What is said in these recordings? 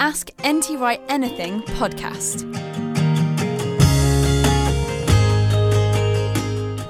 Ask NT Wright Anything podcast.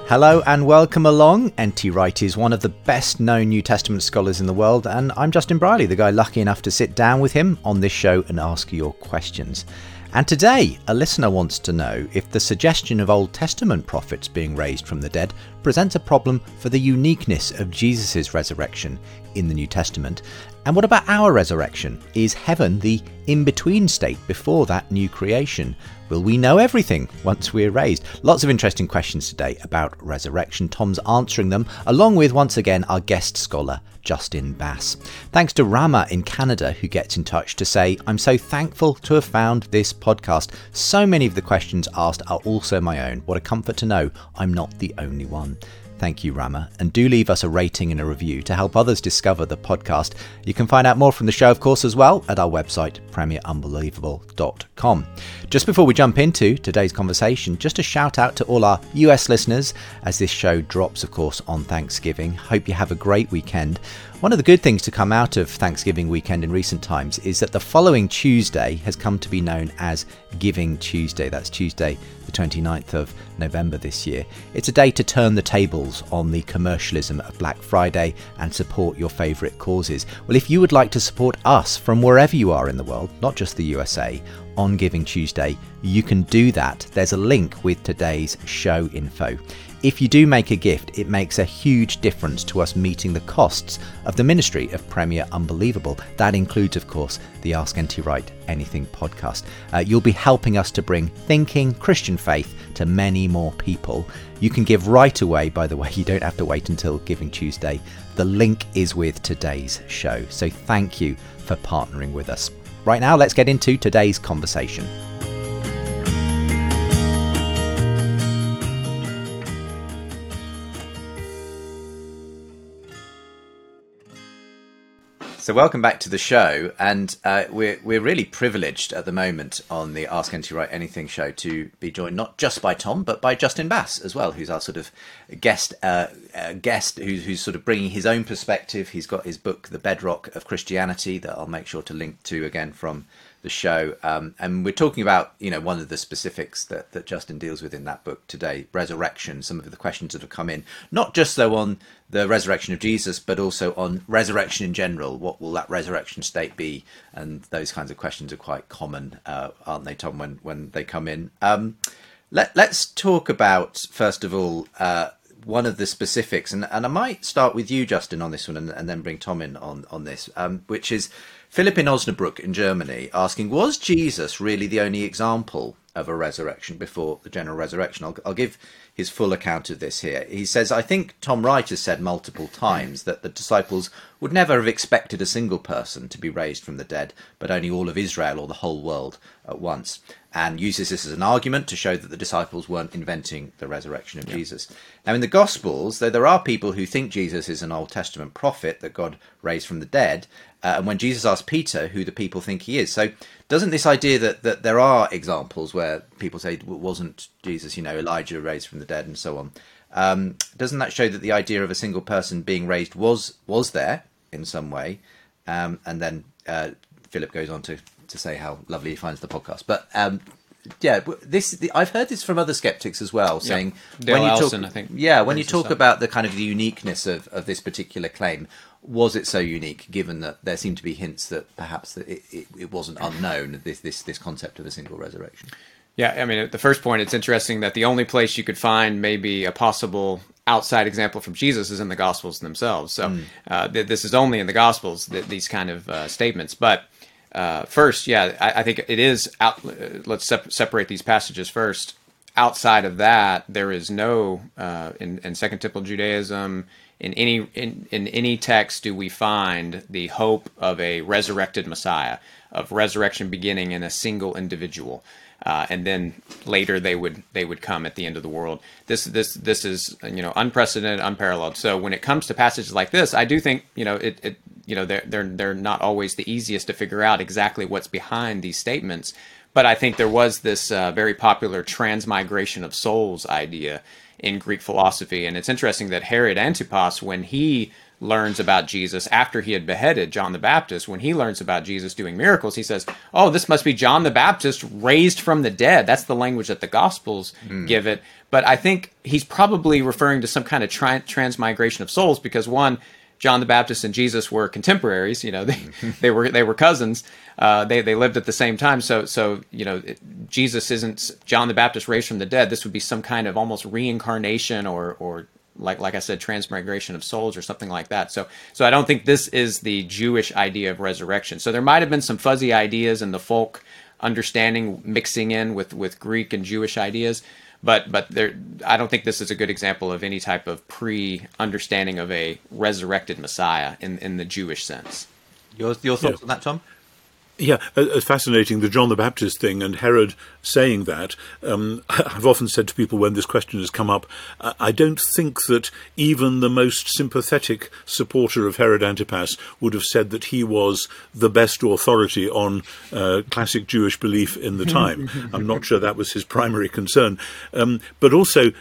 Hello and welcome along. N.T. Wright is one of the best known New Testament scholars in the world, and I'm Justin Brierley, the guy lucky enough to sit down with him on this show and ask your questions. And today, a listener wants to know if the suggestion of Old Testament prophets being raised from the dead presents a problem for the uniqueness of Jesus' resurrection in the New Testament. And what about our resurrection? Is heaven the in between state before that new creation? Will we know everything once we're raised? Lots of interesting questions today about resurrection. Tom's answering them, along with once again our guest scholar, Justin Bass. Thanks to Rama in Canada, who gets in touch to say, I'm so thankful to have found this podcast. So many of the questions asked are also my own. What a comfort to know I'm not the only one. Thank you, Rama. And do leave us a rating and a review to help others discover the podcast. You can find out more from the show, of course, as well at our website, premierunbelievable.com. Just before we jump into today's conversation, just a shout out to all our US listeners as this show drops, of course, on Thanksgiving. Hope you have a great weekend. One of the good things to come out of Thanksgiving weekend in recent times is that the following Tuesday has come to be known as Giving Tuesday. That's Tuesday, the 29th of November this year. It's a day to turn the tables on the commercialism of Black Friday and support your favourite causes. Well, if you would like to support us from wherever you are in the world, not just the USA, on Giving Tuesday, you can do that. There's a link with today's show info. If you do make a gift, it makes a huge difference to us meeting the costs of the ministry of Premier Unbelievable. That includes, of course, the Ask NT Wright Anything podcast. Uh, you'll be helping us to bring thinking Christian faith to many more people. You can give right away, by the way, you don't have to wait until Giving Tuesday. The link is with today's show. So thank you for partnering with us. Right now, let's get into today's conversation. So welcome back to the show, and uh, we're we're really privileged at the moment on the Ask NT Wright Anything show to be joined not just by Tom but by Justin Bass as well, who's our sort of guest uh, uh, guest who's who's sort of bringing his own perspective. He's got his book, The Bedrock of Christianity, that I'll make sure to link to again from the show. Um, and we're talking about, you know, one of the specifics that, that Justin deals with in that book today, resurrection, some of the questions that have come in, not just though on the resurrection of Jesus, but also on resurrection in general. What will that resurrection state be? And those kinds of questions are quite common, uh, aren't they, Tom, when, when they come in? Um, let, let's talk about, first of all, uh, one of the specifics, and, and I might start with you, Justin, on this one, and, and then bring Tom in on, on this, um, which is Philip in Osnabrück in Germany asking, was Jesus really the only example of a resurrection before the general resurrection? I'll, I'll give his full account of this here. He says, I think Tom Wright has said multiple times that the disciples would never have expected a single person to be raised from the dead, but only all of Israel or the whole world at once, and uses this as an argument to show that the disciples weren't inventing the resurrection of yeah. Jesus. Now, in the Gospels, though there are people who think Jesus is an Old Testament prophet that God raised from the dead, uh, and when Jesus asked Peter who the people think he is. So, doesn't this idea that, that there are examples where people say, wasn't Jesus, you know, Elijah raised from the dead and so on, um, doesn't that show that the idea of a single person being raised was was there in some way? Um, and then uh, Philip goes on to, to say how lovely he finds the podcast. But um, yeah, this the, I've heard this from other skeptics as well, saying Dale when you Allison, talk, I think, yeah, when you talk about the kind of the uniqueness of, of this particular claim, was it so unique? Given that there seem to be hints that perhaps that it, it, it wasn't unknown this this this concept of a single resurrection. Yeah, I mean, at the first point, it's interesting that the only place you could find maybe a possible outside example from Jesus is in the Gospels themselves. So uh, th- this is only in the Gospels th- these kind of uh, statements. But uh, first, yeah, I, I think it is out. Uh, let's sep- separate these passages first. Outside of that, there is no uh, in, in Second Temple Judaism. In any in, in any text do we find the hope of a resurrected Messiah, of resurrection beginning in a single individual uh, and then later they would they would come at the end of the world. This this this is you know unprecedented, unparalleled. So when it comes to passages like this, I do think you know it, it you know they're they're they're not always the easiest to figure out exactly what's behind these statements. But I think there was this uh, very popular transmigration of souls idea in Greek philosophy, and it's interesting that Herod Antipas, when he learns about Jesus after he had beheaded John the Baptist, when he learns about Jesus doing miracles, he says, Oh, this must be John the Baptist raised from the dead. That's the language that the Gospels give it. But I think he's probably referring to some kind of tra- transmigration of souls because, one, John the Baptist and Jesus were contemporaries. You know, they, they were they were cousins. Uh, they they lived at the same time. So so you know, it, Jesus isn't John the Baptist raised from the dead. This would be some kind of almost reincarnation or or like like I said, transmigration of souls or something like that. So so I don't think this is the Jewish idea of resurrection. So there might have been some fuzzy ideas in the folk understanding mixing in with with Greek and Jewish ideas. But but there, I don't think this is a good example of any type of pre understanding of a resurrected Messiah in in the Jewish sense. Your your thoughts Yeah. on that, Tom? Yeah, uh, fascinating the John the Baptist thing and Herod saying that. Um, I've often said to people when this question has come up, uh, I don't think that even the most sympathetic supporter of Herod Antipas would have said that he was the best authority on uh, classic Jewish belief in the time. I'm not sure that was his primary concern, um, but also,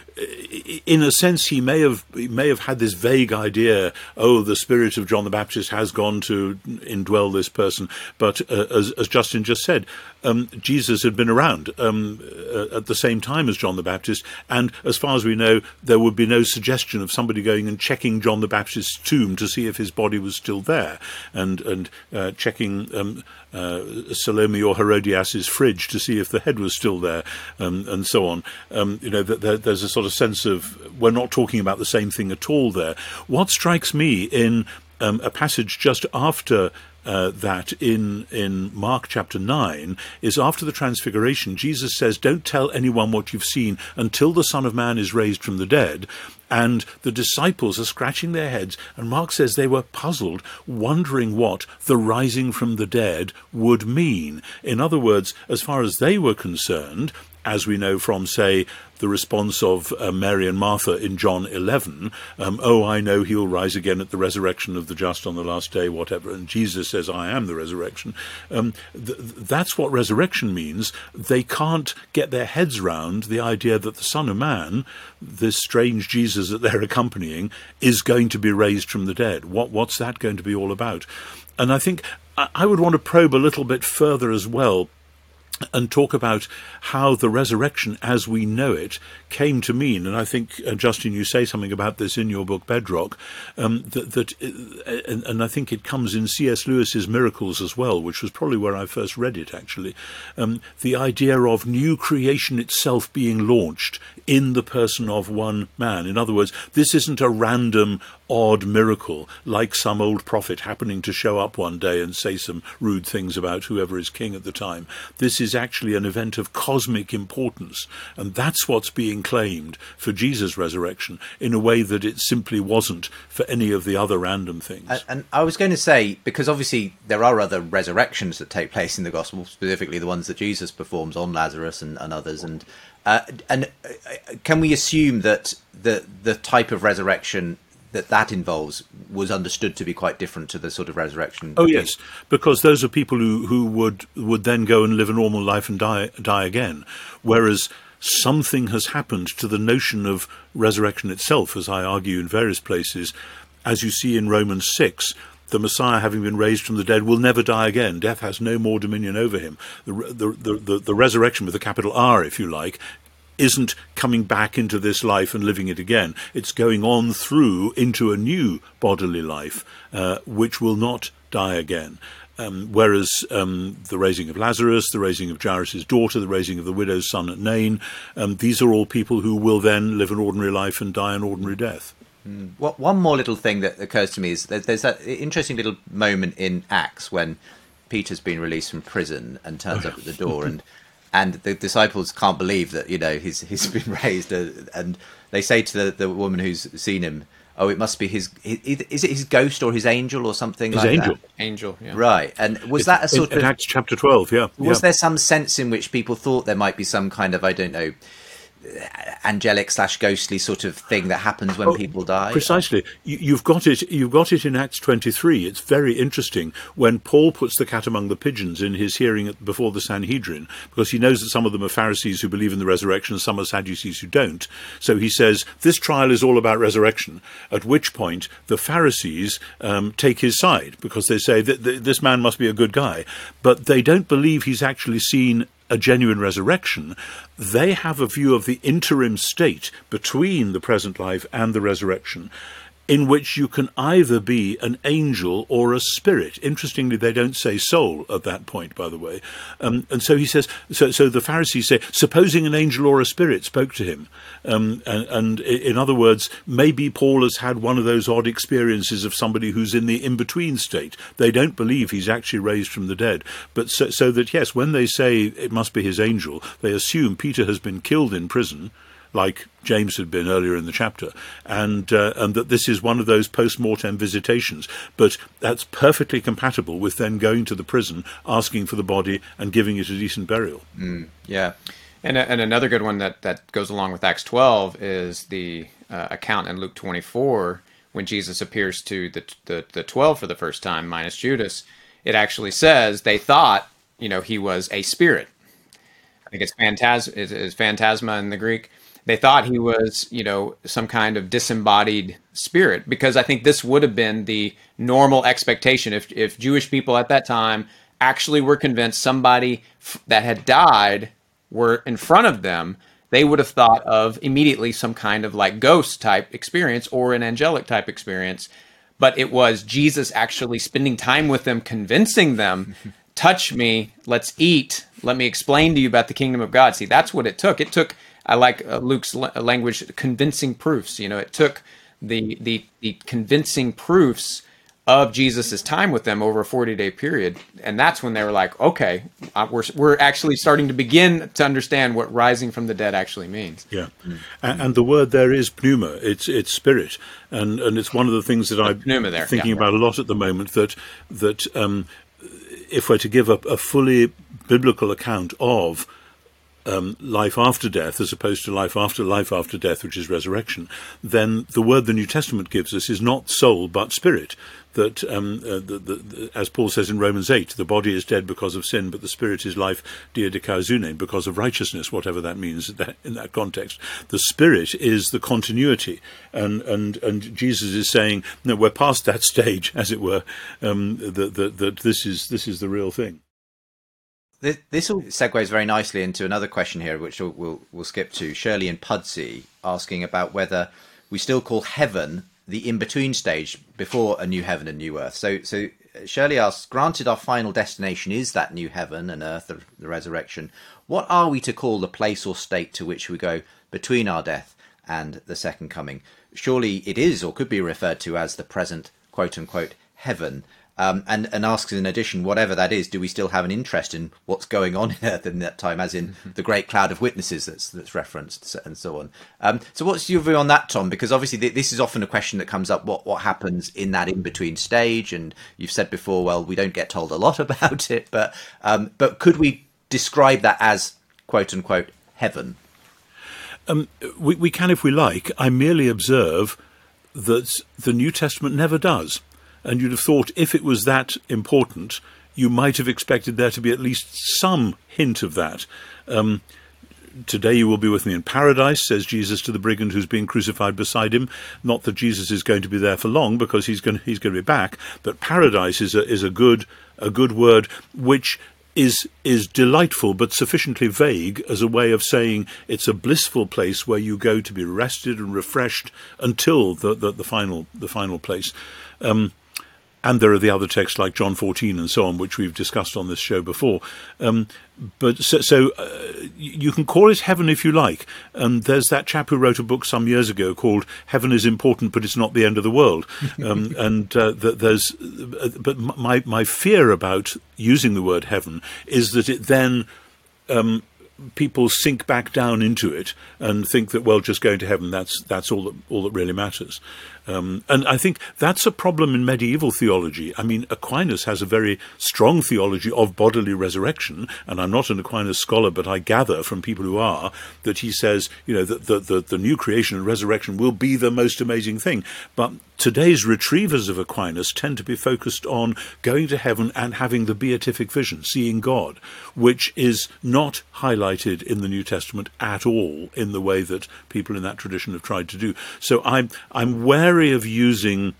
in a sense, he may have he may have had this vague idea. Oh, the spirit of John the Baptist has gone to indwell this person, but uh, as, as Justin just said, um, Jesus had been around um, uh, at the same time as John the Baptist, and as far as we know, there would be no suggestion of somebody going and checking John the Baptist's tomb to see if his body was still there, and and uh, checking. Um, uh, Salome or Herodias's fridge to see if the head was still there, um, and so on. Um, you know, there, there's a sort of sense of we're not talking about the same thing at all there. What strikes me in um, a passage just after uh, that in in Mark chapter nine is after the transfiguration, Jesus says, "Don't tell anyone what you've seen until the Son of Man is raised from the dead." And the disciples are scratching their heads, and Mark says they were puzzled, wondering what the rising from the dead would mean. In other words, as far as they were concerned, as we know from, say, the response of uh, Mary and Martha in John 11, um, oh, I know he'll rise again at the resurrection of the just on the last day, whatever. And Jesus says, I am the resurrection. Um, th- that's what resurrection means. They can't get their heads round the idea that the Son of Man, this strange Jesus that they're accompanying, is going to be raised from the dead. What, what's that going to be all about? And I think I, I would want to probe a little bit further as well and talk about how the resurrection as we know it came to mean. And I think, uh, Justin, you say something about this in your book, Bedrock, um, that, that uh, and, and I think it comes in C.S. Lewis's Miracles as well, which was probably where I first read it, actually. Um, the idea of new creation itself being launched in the person of one man. In other words, this isn't a random odd miracle, like some old prophet happening to show up one day and say some rude things about whoever is king at the time. This is actually an event of cosmic importance, and that's what's being claimed for Jesus' resurrection in a way that it simply wasn't for any of the other random things. And, and I was going to say because obviously there are other resurrections that take place in the gospel, specifically the ones that Jesus performs on Lazarus and, and others. And uh, and uh, can we assume that the the type of resurrection that that involves was understood to be quite different to the sort of resurrection? Oh yes, because those are people who, who would would then go and live a normal life and die die again, whereas something has happened to the notion of resurrection itself, as I argue in various places, as you see in Romans six. the Messiah, having been raised from the dead, will never die again. Death has no more dominion over him. The, the, the, the, the resurrection, with a capital R, if you like, isn't coming back into this life and living it again. It's going on through into a new bodily life, uh, which will not die again. Um, whereas um, the raising of Lazarus, the raising of Jairus' daughter, the raising of the widow's son at Nain, um, these are all people who will then live an ordinary life and die an ordinary death. Mm. What, one more little thing that occurs to me is there's, there's that interesting little moment in Acts when Peter's been released from prison and turns up at the door, and and the disciples can't believe that you know he's he's been raised, uh, and they say to the, the woman who's seen him, oh, it must be his, his, is it his ghost or his angel or something his like angel. that? Angel, yeah. Right. And was that a sort in, of. in Acts chapter 12, yeah. Was yeah. there some sense in which people thought there might be some kind of, I don't know, angelic slash ghostly sort of thing that happens when Oh, people die? Precisely. You, you've got it. You've got it in Acts 23. It's very interesting when Paul puts the cat among the pigeons in his hearing at- before the Sanhedrin, because he knows that some of them are Pharisees who believe in the resurrection, and some are Sadducees who don't. So he says this trial is all about resurrection. At which point the Pharisees um, take his side because they say that th- this man must be a good guy, but they don't believe he's actually seen a genuine resurrection, they have a view of the interim state between the present life and the resurrection. In which you can either be an angel or a spirit. Interestingly, they don't say soul at that point, by the way. Um, and so he says, so, so the Pharisees say, supposing an angel or a spirit spoke to him. Um, and, and in other words, maybe Paul has had one of those odd experiences of somebody who's in the in between state. They don't believe he's actually raised from the dead. But so, so that, yes, when they say it must be his angel, they assume Peter has been killed in prison. Like James had been earlier in the chapter, and uh, and that this is one of those post mortem visitations. But that's perfectly compatible with then going to the prison, asking for the body, and giving it a decent burial. yeah. And, and another good one that, that goes along with Acts 12 is the uh, account in Luke 24 when Jesus appears to the, the, the 12 for the first time, minus Judas. It actually says they thought, you know, he was a spirit. I think it's phantasm is, is phantasma in the Greek. They thought he was, you know, some kind of disembodied spirit because I think this would have been the normal expectation if if Jewish people at that time actually were convinced somebody f- that had died were in front of them, they would have thought of immediately some kind of like ghost type experience or an angelic type experience. But it was Jesus actually spending time with them, convincing them, touch me, let's eat, let me explain to you about the kingdom of God. See, that's what it took. It took, I like uh, Luke's la- language, convincing proofs. You know, it took the the the convincing proofs of Jesus' time with them over a 40 day period. And that's when they were like, okay, uh, we're, we're actually starting to begin to understand what rising from the dead actually means. Yeah, A- and, the word there is pneuma. It's it's spirit, and and it's one of the things that I'm pneuma there, thinking yeah. about a lot at the moment. That that um, if we're to give a, a fully biblical account of um, life after death as opposed to life after life after death, which is resurrection, then the word the New Testament gives us is not soul but spirit. That, um, uh, the, the, the, as Paul says in Romans 8, the body is dead because of sin, but the spirit is life, dia dikaizune, because of righteousness, whatever that means in that, in that context. The spirit is the continuity. And, and, and Jesus is saying, no, we're past that stage, as it were, um, that, that, that this, is, this is the real thing. This, this all segues very nicely into another question here, which we'll, we'll, we'll skip to. Shirley and Pudsey asking about whether we still call heaven the in-between stage before a new heaven and new earth. So, so uh, Shirley asks, granted our final destination is that new heaven and earth, the, the resurrection, what are we to call the place or state to which we go between our death and the second coming? Surely it is or could be referred to as the present quote-unquote heaven. Um, and, and asks in addition, whatever that is, do we still have an interest in what's going on in Earth in that time, as in the great cloud of witnesses that's that's referenced and so on? Um, so, what's your view on that, Tom? Because obviously, th- this is often a question that comes up: what what happens in that in between stage? And you've said before, well, we don't get told a lot about it, but um, but could we describe that as quote unquote heaven? we, we can if we like. I merely observe that the New Testament never does. And you'd have thought if it was that important, you might have expected there to be at least some hint of that. Um, today you will be with me in paradise, says Jesus to the brigand who's being crucified beside him. Not that Jesus is going to be there for long because he's going he's going to be back, but paradise is a is a good a good word which is is delightful but sufficiently vague as a way of saying it's a blissful place where you go to be rested and refreshed until the the, the final the final place. Um, and there are the other texts like John 14 and so on, which we've discussed on this show before. Um, but so, so uh, you can call it heaven if you like. And there's that chap who wrote a book some years ago called "Heaven is Important, but it's not the end of the world." Um, and uh, there's, uh, but my my fear about using the word heaven is that it then um, people sink back down into it and think that well, just going to heaven that's that's all that all that really matters. Um, and I think that's a problem in medieval theology. I mean, Aquinas has a very strong theology of bodily resurrection, and I'm not an Aquinas scholar, but I gather from people who are that he says, you know, that the, the, the new creation and resurrection will be the most amazing thing. But today's retrievers of Aquinas tend to be focused on going to heaven and having the beatific vision, seeing God, which is not highlighted in the New Testament at all in the way that people in that tradition have tried to do. So I'm I'm wary of using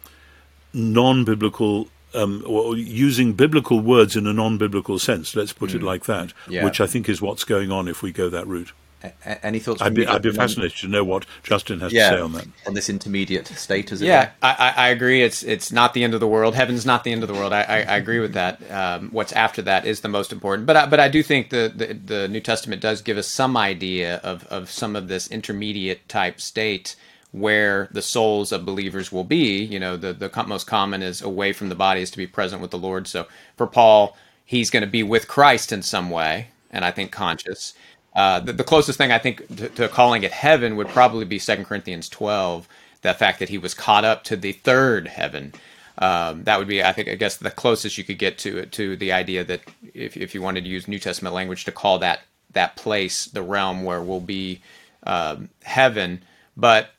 non-biblical um, or using biblical words in a non-biblical sense. Let's put mm. it like that, yeah. which I think is what's going on if we go that route. A- any thoughts? I'd be, I'd be fascinated to know what Justin has yeah, to say on that. On this intermediate state, as it yeah, I, I, agree. It's it's not the end of the world. Heaven's not the end of the world. I, I, I agree with that. Um, what's after that is the most important. But I, but I do think the, the, the New Testament does give us some idea of of some of this intermediate type state where the souls of believers will be. You know, the the most common is away from the body is to be present with the Lord. So for Paul, he's going to be with Christ in some way, and I think conscious. Uh, the, the, closest thing I think to, to, calling it heaven would probably be Second Corinthians 12, the fact that he was caught up to the third heaven. Um, that would be, I think, I guess, the closest you could get to it, to the idea that if, if you wanted to use New Testament language to call that that place the realm where we'll be um, heaven. But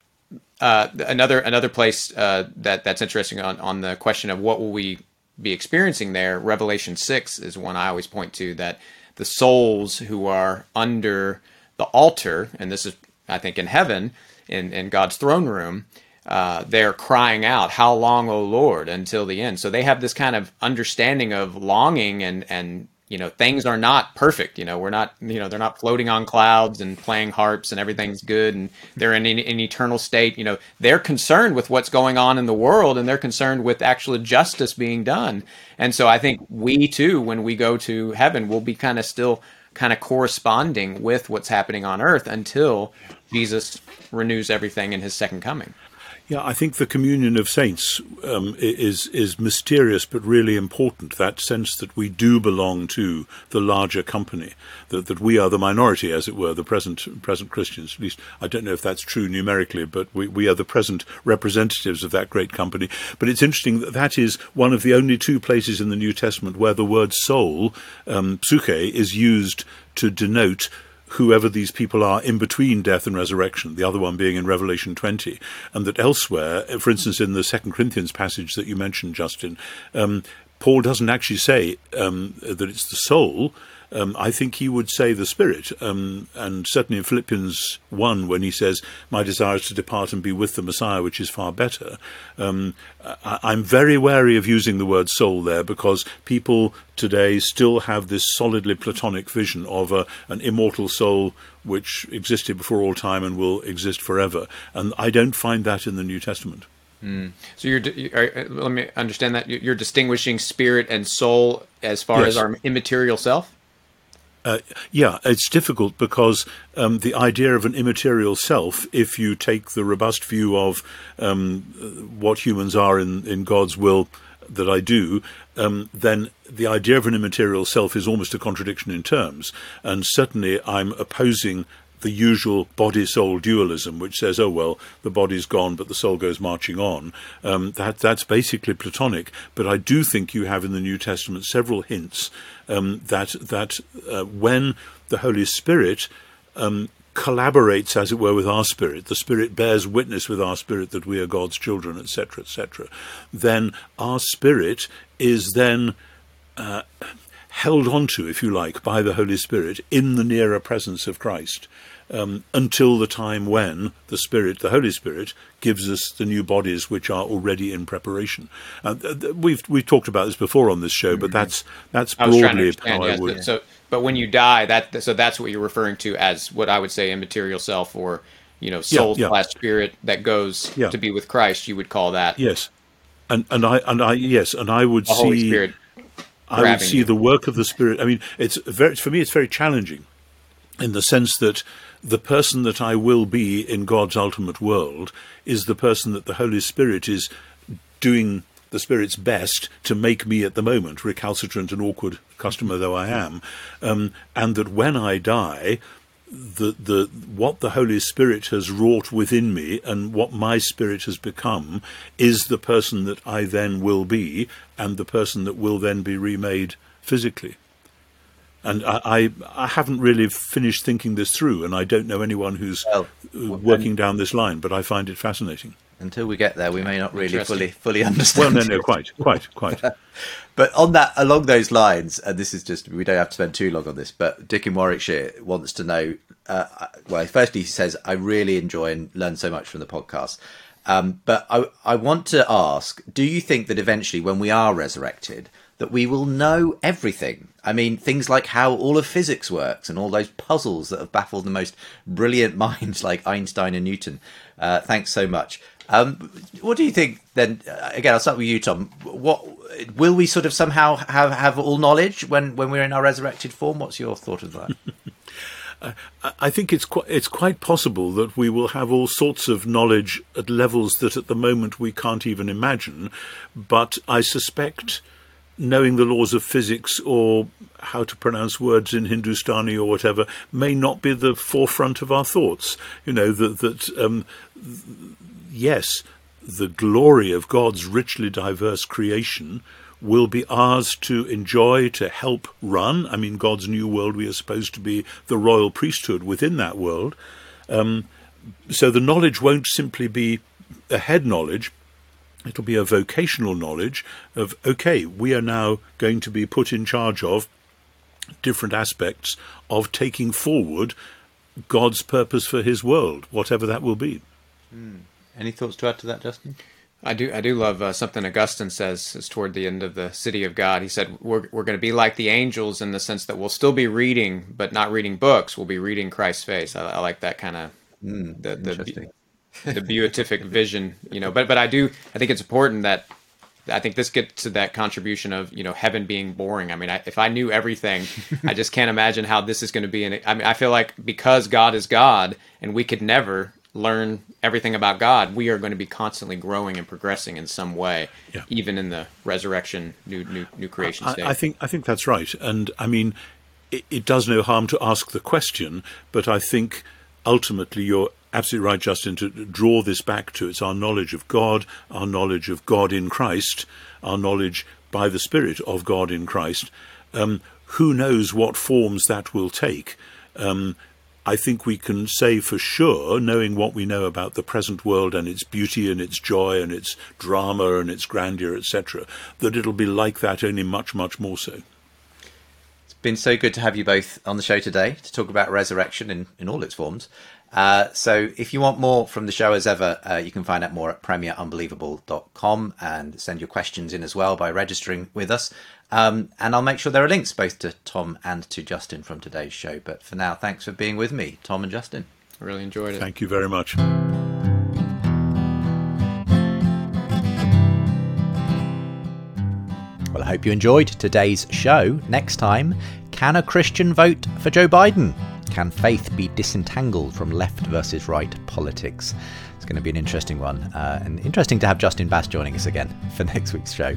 uh, another another place uh, that that's interesting on on the question of what will we be experiencing there. Revelation six is one I always point to that the souls who are under the altar, and this is, I think, in heaven, in, in God's throne room, uh, they're crying out, How long, O Lord, until the end? So they have this kind of understanding of longing and, and you know things are not perfect you know we're not you know they're not floating on clouds and playing harps and everything's good and they're in an eternal state you know they're concerned with what's going on in the world and they're concerned with actual justice being done. And so i think we too when we go to heaven will be kind of still kind of corresponding with what's happening on earth until jesus renews everything in his second coming yeah, I think the communion of saints um, is is mysterious but really important. That sense that we do belong to the larger company, that that we are the minority, as it were, the present present Christians. At least I don't know if that's true numerically, but we, we are the present representatives of that great company. But it's interesting that that is one of the only two places in the New Testament where the word soul, um, psyche, is used to denote whoever these people are in between death and resurrection, the other one being in Revelation 20, and that elsewhere, for instance, in the Second Corinthians passage that you mentioned, Justin, um, Paul doesn't actually say um, that it's the soul, um, I think he would say the Spirit. Um, and certainly in Philippians 1, when he says, My desire is to depart and be with the Messiah, which is far better, um, I, am very wary of using the word soul there because people today still have this solidly Platonic vision of a, an immortal soul which existed before all time and will exist forever. And I don't find that in the New Testament. Mm. So you're, are, let me understand that you're distinguishing spirit and soul as far yes. as our immaterial self. Uh, yeah, it's difficult because um, the idea of an immaterial self, if you take the robust view of um, what humans are in, in God's will that I do, um, then the idea of an immaterial self is almost a contradiction in terms. And certainly I'm opposing the usual body soul dualism, which says, oh, well, the body's gone, but the soul goes marching on. Um, that, that's basically Platonic. But I do think you have in the New Testament several hints um, that, that uh, when the Holy Spirit um, collaborates, as it were, with our spirit, the spirit bears witness with our spirit that we are God's children, etc., etc., then our spirit is then. Uh, held onto, if you like, by the Holy Spirit in the nearer presence of Christ. Um, until the time when the Spirit, the Holy Spirit, gives us the new bodies which are already in preparation. Uh, we've we've talked about this before on this show, but mm-hmm. that's that's broadly how I would. So, but when you die, that so that's what you're referring to as what I would say immaterial self, or you know, soul yeah, yeah. slash spirit that goes yeah. to be with Christ. You would call that yes, and and I and I yes, and I would see. I would see you. the work of the Spirit. I mean, it's very for me. It's very challenging, in the sense that the person that I will be in God's ultimate world is the person that the Holy Spirit is doing the Spirit's best to make me at the moment, recalcitrant and awkward customer though I am, um, and that when I die, the the what the Holy Spirit has wrought within me and what my spirit has become is the person that I then will be and the person that will then be remade physically. And I, I, I haven't really finished thinking this through, and I don't know anyone who's well, uh, working down this line, but I find it fascinating until we get there, we may not really fully fully understand. Well, no, no, quite, quite, quite. but on that, along those lines, and this is just we don't have to spend too long on this. But Dick in Warwickshire wants to know. Uh, well, firstly, he says I really enjoy and learn so much from the podcast. Um, but I, I want to ask: Do you think that eventually, when we are resurrected, that we will know everything? I mean, things like how all of physics works and all those puzzles that have baffled the most brilliant minds like Einstein and Newton. Uh, thanks so much. Um, what do you think then? Uh, again, I'll start with you, Tom. What will we sort of somehow have have all knowledge when when we're in our resurrected form? What's your thought of that? I think it's quite, it's quite possible that we will have all sorts of knowledge at levels that at the moment we can't even imagine. But I suspect knowing the laws of physics or how to pronounce words in Hindustani or whatever may not be the forefront of our thoughts. You know that that um, yes, the glory of God's richly diverse creation will be ours to enjoy, to help run. I mean, God's new world, we are supposed to be the royal priesthood within that world. Um, so the knowledge won't simply be a head knowledge, it'll be a vocational knowledge of, okay, we are now going to be put in charge of different aspects of taking forward God's purpose for his world, whatever that will be. Mm. Any thoughts to add to that, Justin? I do. I do love uh, something Augustine says is toward the end of the City of God. He said we're we're going to be like the angels in the sense that we'll still be reading, but not reading books. We'll be reading Christ's face. I, I like that kind of mm, the the, the beatific vision. You know, but but I do. I think it's important that I think this gets to that contribution of you know heaven being boring. I mean, I, if I knew everything, I just can't imagine how this is going to be. In I mean, I feel like because God is God, and we could never learn everything about God, we are going to be constantly growing and progressing in some way, yeah. even in the resurrection, new new new creation state. I, I think I think that's right, and I mean, it, it, does no harm to ask the question, but I think ultimately you're absolutely right, Justin, to draw this back to it's our knowledge of God, our knowledge of God in Christ, our knowledge by the Spirit of God in Christ. Um, who knows what forms that will take? Um, I think we can say for sure, knowing what we know about the present world and its beauty and its joy and its drama and its grandeur, etc., that it'll be like that, only much, much more so. It's been so good to have you both on the show today to talk about resurrection in, in all its forms. Uh, so if you want more from the show as ever, uh, you can find out more at premierunbelievable.com and send your questions in as well by registering with us. Um, and I'll make sure there are links both to Tom and to Justin from today's show. But for now, thanks for being with me, Tom and Justin. I really enjoyed it. Thank you very much. Hope you enjoyed today's show. Next time, can a Christian vote for Joe Biden? Can faith be disentangled from left versus right politics? Going to be an interesting one, uh, and interesting to have Justin Bass joining us again for next week's show.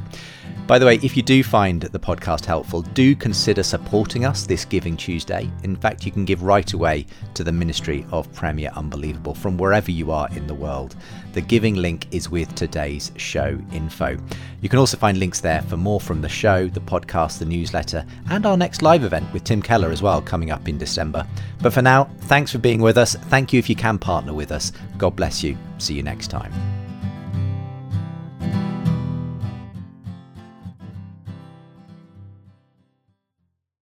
By the way, if you do find the podcast helpful, do consider supporting us this Giving Tuesday. In fact, you can give right away to the Ministry of Premier Unbelievable from wherever you are in the world. The giving link is with today's show info. You can also find links there for more from the show, the podcast, the newsletter, and our next live event with Tim Keller as well coming up in December. But for now, thanks for being with us. Thank you if you can partner with us. God bless you. See you next time.